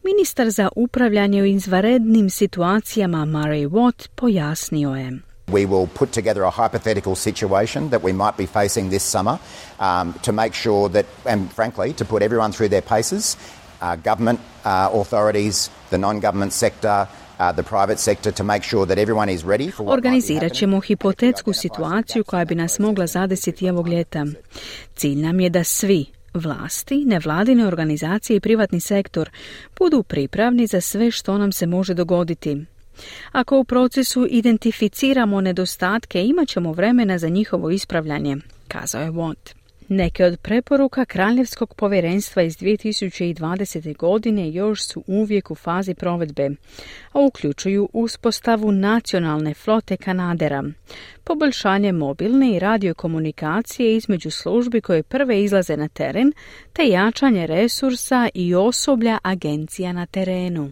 S1: Ministar za upravljanje u izvanrednim situacijama Murray Watt pojasnio je.
S22: We will put together a hypothetical situation that we might be facing this summer um, to make sure that, and frankly, to put everyone through their paces, uh, government uh, authorities, the non-government sector, uh, the private sector to make sure that everyone is ready for what
S1: Organizirat ćemo hipotetsku situaciju koja bi nas mogla zadesiti ovog ljeta. Cilj nam je da svi, vlasti, nevladine organizacije i privatni sektor budu pripravni za sve što nam se može dogoditi. Ako u procesu identificiramo nedostatke, imat ćemo vremena za njihovo ispravljanje, kazao je Watt. Neke od preporuka Kraljevskog povjerenstva iz 2020. godine još su uvijek u fazi provedbe, a uključuju uspostavu nacionalne flote Kanadera, poboljšanje mobilne i radiokomunikacije između službi koje prve izlaze na teren, te jačanje resursa i osoblja agencija na terenu.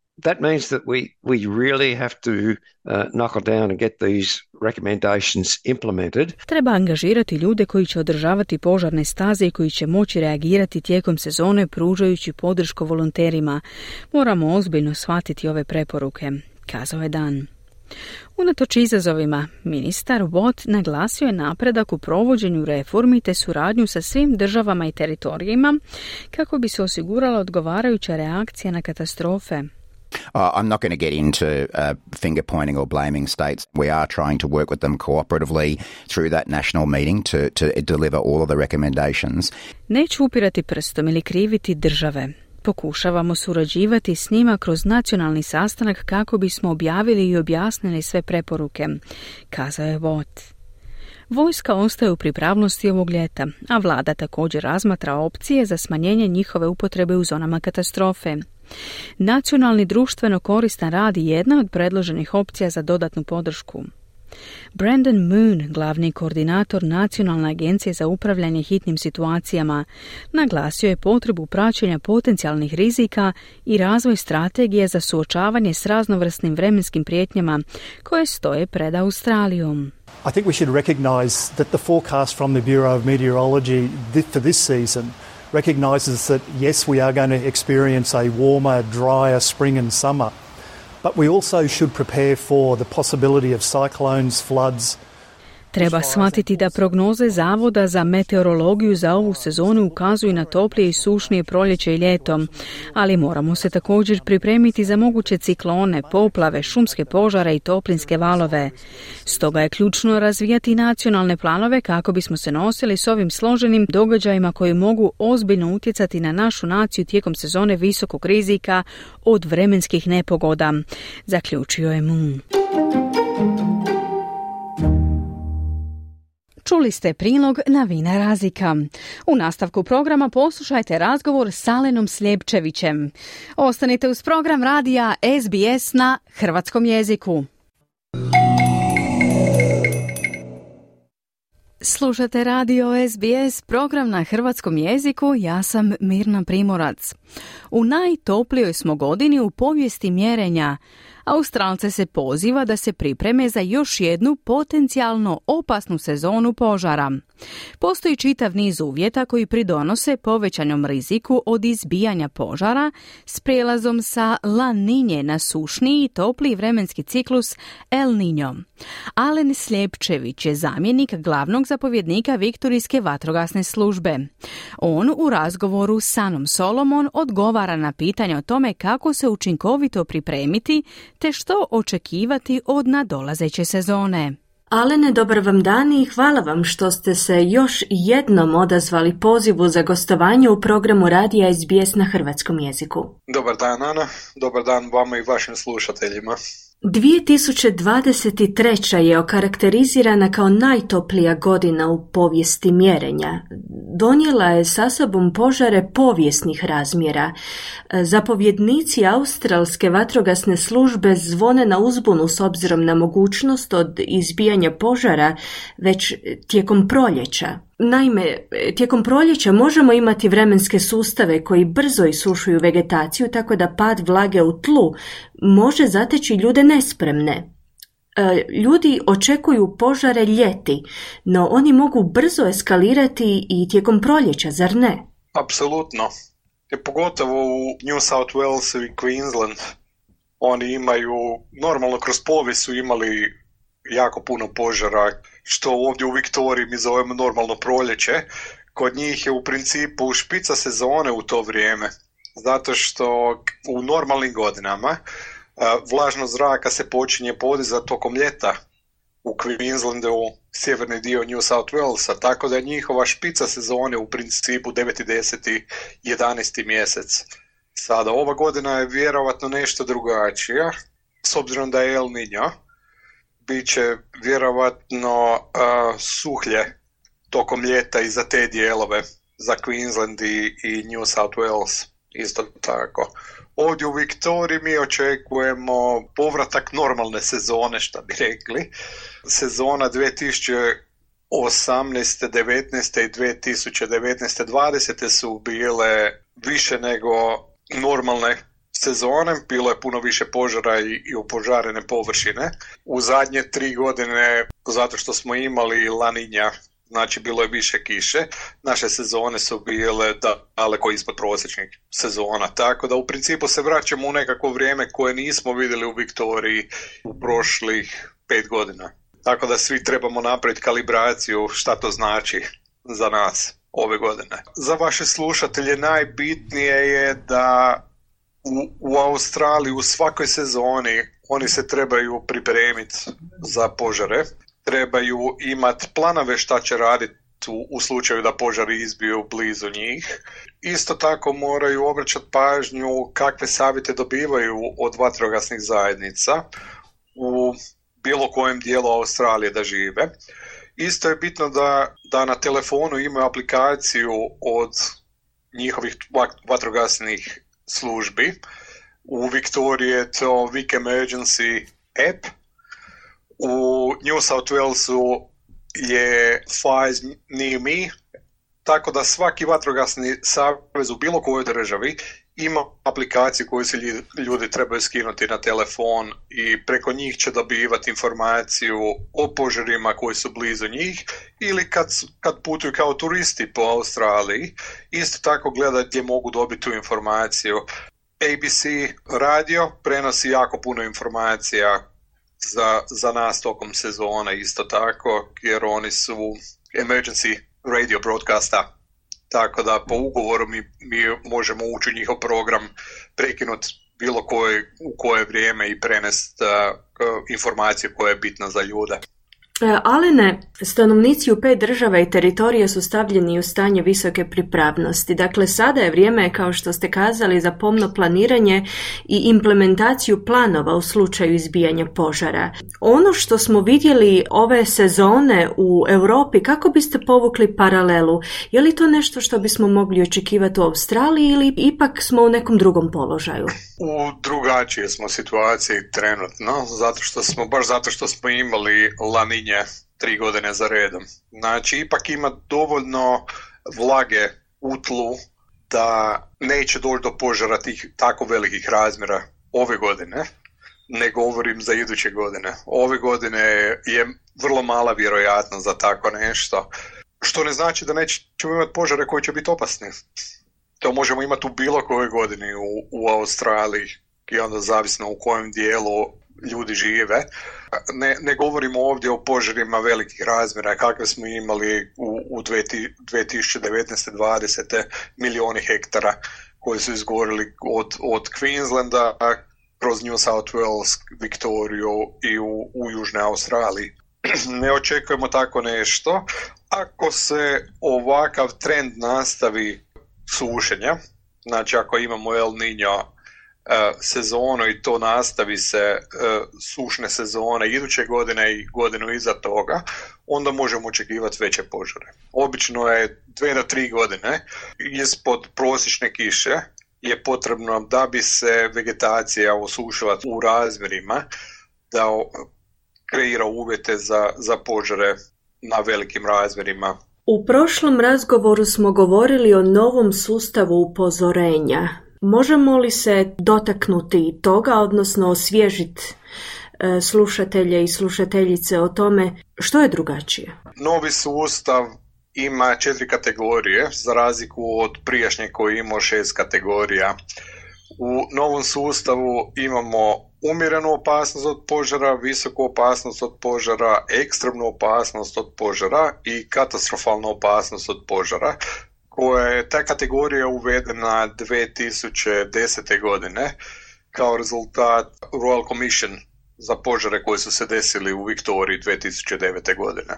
S20: That means that we, we really have to uh, knuckle down and get these recommendations implemented.
S1: Treba angažirati ljude koji će održavati požarne staze i koji će moći reagirati tijekom sezone pružajući podršku volonterima. Moramo ozbiljno shvatiti ove preporuke, kazao je Dan. Unatoč izazovima, ministar Watt naglasio je napredak u provođenju reformi te suradnju sa svim državama i teritorijima kako bi se osigurala odgovarajuća reakcija na katastrofe.
S22: Uh, I'm not going to get into uh, finger pointing or blaming states. We are trying to work with them cooperatively through that national meeting to, to deliver all of the recommendations.
S1: Neću upirati prstom ili kriviti države. Pokušavamo surađivati s njima kroz nacionalni sastanak kako bismo objavili i objasnili sve preporuke, kazao je Watt. Vojska ostaje u pripravnosti ovog ljeta, a vlada također razmatra opcije za smanjenje njihove upotrebe u zonama katastrofe. Nacionalni društveno koristan rad je jedna od predloženih opcija za dodatnu podršku. Brandon Moon, glavni koordinator Nacionalne agencije za upravljanje hitnim situacijama, naglasio je potrebu praćenja potencijalnih rizika i razvoj strategije za suočavanje s raznovrsnim vremenskim prijetnjama koje stoje pred Australijom.
S23: I think we should recognize that the forecast from the Bureau of Meteorology for this season recognises that yes, we are going to experience a warmer, drier spring and summer. But we also should prepare for the possibility of cyclones, floods,
S1: Treba shvatiti da prognoze Zavoda za meteorologiju za ovu sezonu ukazuju na toplije i sušnije proljeće i ljeto, ali moramo se također pripremiti za moguće ciklone, poplave, šumske požare i toplinske valove. Stoga je ključno razvijati nacionalne planove kako bismo se nosili s ovim složenim događajima koji mogu ozbiljno utjecati na našu naciju tijekom sezone visokog rizika od vremenskih nepogoda, zaključio je Moon. Čuli ste prilog na Vina Razika. U nastavku programa poslušajte razgovor s Alenom Sljepčevićem. Ostanite uz program radija SBS na hrvatskom jeziku. Slušate radio SBS, program na hrvatskom jeziku, ja sam Mirna Primorac. U najtoplijoj smo godini u povijesti mjerenja, Australce se poziva da se pripreme za još jednu potencijalno opasnu sezonu požara. Postoji čitav niz uvjeta koji pridonose povećanom riziku od izbijanja požara s prijelazom sa La Ninje na sušniji i topli vremenski ciklus El Niño. Alen Sljepčević je zamjenik glavnog zapovjednika Viktorijske vatrogasne službe. On u razgovoru s Sanom Solomon odgovara na pitanje o tome kako se učinkovito pripremiti te što očekivati od nadolazeće sezone.
S24: Alene, dobar vam dan i hvala vam što ste se još jednom odazvali pozivu za gostovanje u programu Radija SBS na hrvatskom jeziku.
S25: Dobar dan, Ana. Dobar dan vama i vašim slušateljima.
S24: 2023. je okarakterizirana kao najtoplija godina u povijesti mjerenja. Donijela je sa sobom požare povijesnih razmjera. Zapovjednici australske vatrogasne službe zvone na uzbunu s obzirom na mogućnost od izbijanja požara već tijekom proljeća. Naime, tijekom proljeća možemo imati vremenske sustave koji brzo isušuju vegetaciju tako da pad vlage u tlu može zateći ljude nespremne. E, ljudi očekuju požare ljeti, no oni mogu brzo eskalirati i tijekom proljeća, zar ne?
S25: Apsolutno. I pogotovo u New South Wales i Queensland oni imaju, normalno kroz povijest su imali jako puno požara, što ovdje u Viktoriji mi zovemo normalno proljeće. Kod njih je u principu špica sezone u to vrijeme, zato što u normalnim godinama vlažnost zraka se počinje podizati tokom ljeta u Queenslandu, sjeverni dio New South Walesa, tako da je njihova špica sezone u principu 9. 10. 11. mjesec. Sada, ova godina je vjerovatno nešto drugačija, s obzirom da je El Niño, bit će vjerovatno uh, suhlje tokom ljeta i za te dijelove, za Queensland i, i New South Wales, isto tako. Ovdje u Viktoriji mi očekujemo povratak normalne sezone, što bi rekli. Sezona 2018. 19. i 2019. 20. su bile više nego normalne sezone, bilo je puno više požara i, i opožarene površine. U zadnje tri godine, zato što smo imali laninja znači bilo je više kiše, naše sezone su bile daleko ispod prosječnih sezona, tako da u principu se vraćamo u nekako vrijeme koje nismo vidjeli u Viktoriji u prošlih pet godina. Tako da svi trebamo napraviti kalibraciju šta to znači za nas ove godine. Za vaše slušatelje najbitnije je da u, u Australiji u svakoj sezoni oni se trebaju pripremiti za požare trebaju imati planove šta će raditi u, slučaju da požari izbiju blizu njih. Isto tako moraju obraćati pažnju kakve savjete dobivaju od vatrogasnih zajednica u bilo kojem dijelu Australije da žive. Isto je bitno da, da na telefonu imaju aplikaciju od njihovih vatrogasnih službi. U Viktoriji je to Vic Emergency app u New South Walesu je Fires Near Me, tako da svaki vatrogasni savez u bilo kojoj državi ima aplikaciju koju se ljudi trebaju skinuti na telefon i preko njih će dobivati informaciju o požarima koji su blizu njih ili kad, kad putuju kao turisti po Australiji, isto tako gledati gdje mogu dobiti tu informaciju. ABC radio prenosi jako puno informacija za, za nas tokom sezona isto tako, jer oni su emergency radio broadcasta, tako da po ugovoru mi, mi možemo ući u njihov program, prekinuti bilo koje, u koje vrijeme i prenest uh, informaciju koja je bitna za ljude.
S24: E, Alene, stanovnici u pet država i teritorija su stavljeni u stanje visoke pripravnosti. Dakle, sada je vrijeme, kao što ste kazali, za pomno planiranje i implementaciju planova u slučaju izbijanja požara. Ono što smo vidjeli ove sezone u Europi, kako biste povukli paralelu? Je li to nešto što bismo mogli očekivati u Australiji ili ipak smo u nekom drugom položaju?
S25: U drugačije smo situaciji trenutno, zato što smo, baš zato što smo imali laninje tri godine za redom. Znači, ipak ima dovoljno vlage u tlu da neće doći do požara tih tako velikih razmjera ove godine, ne govorim za iduće godine. Ove godine je vrlo mala vjerojatnost za tako nešto, što ne znači da nećemo imati požare koji će biti opasni. To možemo imati u bilo kojoj godini u, u Australiji i onda zavisno u kojem dijelu ljudi žive. Ne, ne govorimo ovdje o požarima velikih razmjera kakve smo imali u, u 2019-2020 milijoni hektara koji su izgorili od, od Queenslanda kroz New South Wales, Viktoriju i u, u Južnoj Australiji. <clears throat> ne očekujemo tako nešto. Ako se ovakav trend nastavi sušenja, znači ako imamo El Niño sezonu i to nastavi se e, sušne sezone iduće godine i godinu iza toga, onda možemo očekivati veće požare. Obično je dve do tri godine ispod prosječne kiše je potrebno da bi se vegetacija osušila u razmjerima da kreira uvjete za, za požare na velikim razmjerima
S24: U prošlom razgovoru smo govorili o novom sustavu upozorenja. Možemo li se dotaknuti toga, odnosno osvježiti e, slušatelje i slušateljice o tome što je drugačije?
S25: Novi sustav ima četiri kategorije, za razliku od prijašnje koji imao šest kategorija. U novom sustavu imamo umjerenu opasnost od požara, visoku opasnost od požara, ekstremnu opasnost od požara i katastrofalnu opasnost od požara koja je ta kategorija uvedena 2010. godine kao rezultat Royal Commission za požare koji su se desili u Viktoriji 2009. godine.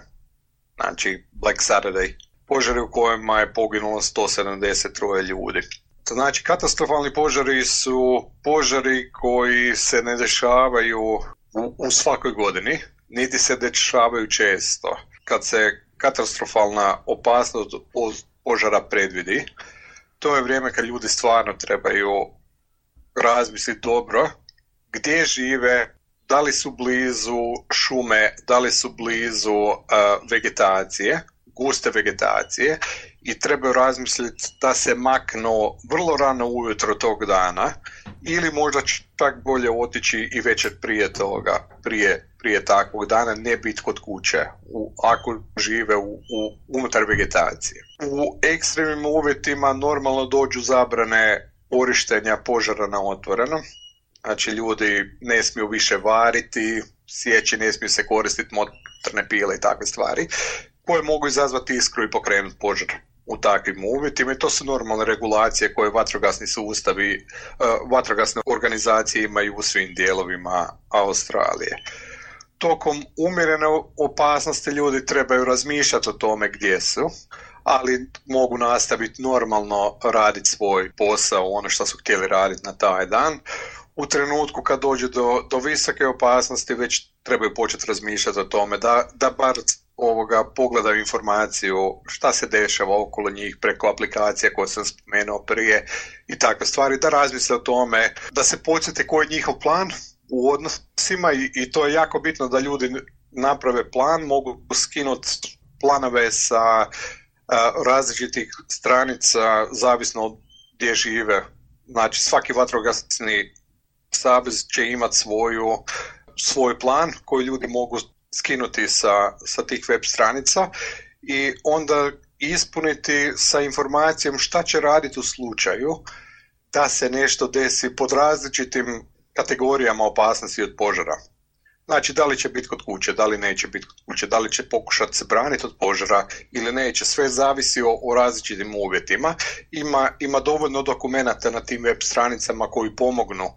S25: Znači Black Saturday. Požari u kojima je poginulo 173 ljudi. Znači, katastrofalni požari su požari koji se ne dešavaju u, u svakoj godini, niti se dešavaju često. Kad se katastrofalna opasnost od požara predvidi, to je vrijeme kad ljudi stvarno trebaju razmisliti dobro. Gdje žive, da li su blizu šume, da li su blizu vegetacije, guste vegetacije i trebaju razmisliti da se maknu vrlo rano ujutro tog dana ili možda čak bolje otići i večer prije toga, prije, prije takvog dana, ne biti kod kuće u, ako žive u, u, unutar vegetacije. U ekstremnim uvjetima normalno dođu zabrane korištenja požara na otvorenom, znači ljudi ne smiju više variti, sjeći ne smiju se koristiti motorne pile i takve stvari, koje mogu izazvati iskru i pokrenuti požar u takvim uvjetima i to su normalne regulacije koje vatrogasni sustavi, e, vatrogasne organizacije imaju u svim dijelovima Australije. Tokom umjerene opasnosti ljudi trebaju razmišljati o tome gdje su, ali mogu nastaviti normalno raditi svoj posao, ono što su htjeli raditi na taj dan. U trenutku kad dođe do, do visoke opasnosti već trebaju početi razmišljati o tome da, da bar ovoga pogledaju informaciju šta se dešava okolo njih preko aplikacija koje sam spomenuo prije i takve stvari, da razmisle o tome, da se podsjete koji je njihov plan u odnosima i, i to je jako bitno da ljudi naprave plan, mogu skinuti planove sa različitih stranica zavisno od gdje žive. Znači svaki vatrogasni savez će imati svoju svoj plan koji ljudi mogu skinuti sa, sa tih web stranica i onda ispuniti sa informacijom šta će raditi u slučaju da se nešto desi pod različitim kategorijama opasnosti od požara. Znači, da li će biti kod kuće, da li neće biti kod kuće, da li će pokušati se braniti od požara ili neće, sve zavisi o, o različitim uvjetima. Ima, ima dovoljno dokumenata na tim web stranicama koji pomognu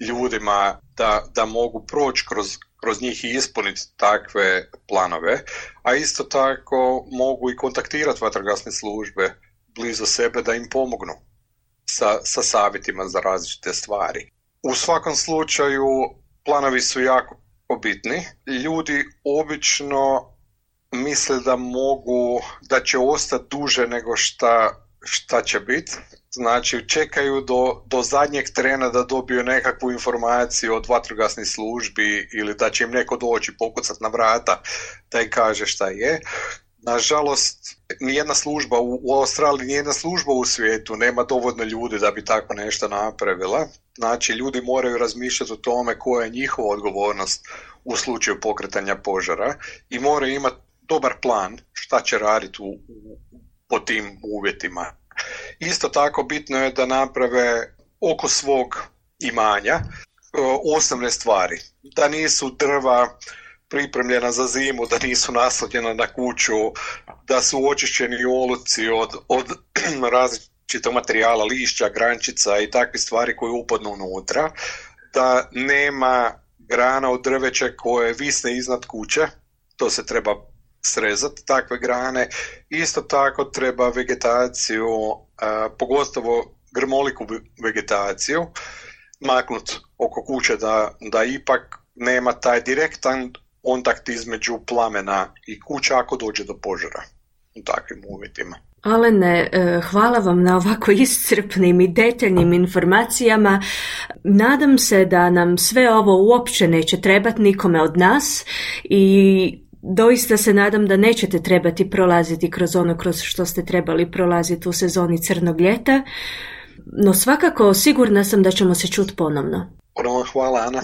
S25: ljudima da, da mogu proći kroz, kroz njih i ispuniti takve planove, a isto tako mogu i kontaktirati vatrogasne službe blizu sebe da im pomognu sa, sa savjetima za različite stvari. U svakom slučaju planovi su jako bitni. Ljudi obično misle da mogu, da će ostati duže nego šta, šta će biti Znači, čekaju do, do zadnjeg trena da dobiju nekakvu informaciju od vatrogasnih službi ili da će im neko doći pokucati na vrata da im kaže šta je. Nažalost, nijedna služba u, u Australiji, nijedna služba u svijetu nema dovoljno ljudi da bi tako nešto napravila. Znači, ljudi moraju razmišljati o tome koja je njihova odgovornost u slučaju pokretanja požara i moraju imati dobar plan šta će raditi u, u, po tim uvjetima Isto tako bitno je da naprave oko svog imanja e, osnovne stvari. Da nisu drva pripremljena za zimu, da nisu naslovljena na kuću, da su očišćeni oluci od, od <clears throat> različitog materijala, lišća, grančica i takve stvari koje upadnu unutra, da nema grana od drveća koje visne iznad kuće, to se treba srezati takve grane. Isto tako treba vegetaciju, pogotovo grmoliku vegetaciju, maknut oko kuće da, da ipak nema taj direktan kontakt između plamena i kuća ako dođe do požara u takvim uvjetima.
S24: Alene, e, hvala vam na ovako iscrpnim i detaljnim informacijama. Nadam se da nam sve ovo uopće neće trebati nikome od nas i
S2: Doista se nadam da nećete trebati prolaziti kroz ono kroz što ste trebali prolaziti u sezoni crnog ljeta, no svakako sigurna sam da ćemo se čuti ponovno.
S25: Hvala Ana.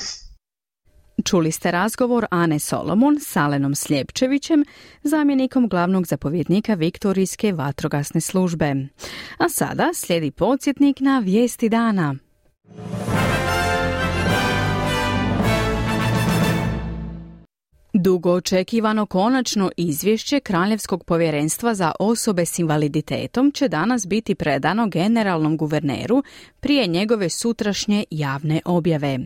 S1: Čuli ste razgovor Ane Solomon s Alenom Sljepčevićem, zamjenikom glavnog zapovjednika Viktorijske vatrogasne službe. A sada slijedi podsjetnik na vijesti dana. Dugo očekivano konačno izvješće Kraljevskog povjerenstva za osobe s invaliditetom će danas biti predano generalnom guverneru prije njegove sutrašnje javne objave.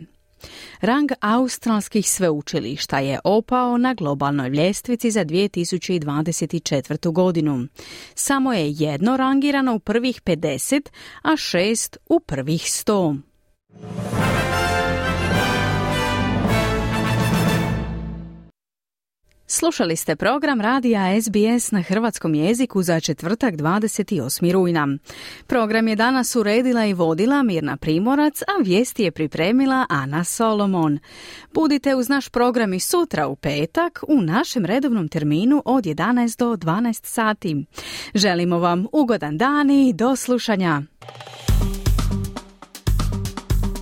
S1: Rang australskih sveučilišta je opao na globalnoj ljestvici za 2024. godinu. Samo je jedno rangirano u prvih 50, a šest u prvih 100. Slušali ste program radija SBS na hrvatskom jeziku za četvrtak 28. rujna. Program je danas uredila i vodila Mirna Primorac, a vijesti je pripremila Ana Solomon. Budite uz naš program i sutra u petak u našem redovnom terminu od 11 do 12 sati. Želimo vam ugodan dan i do slušanja.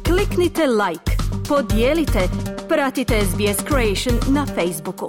S2: Kliknite like, podijelite, pratite SBS Creation na Facebooku.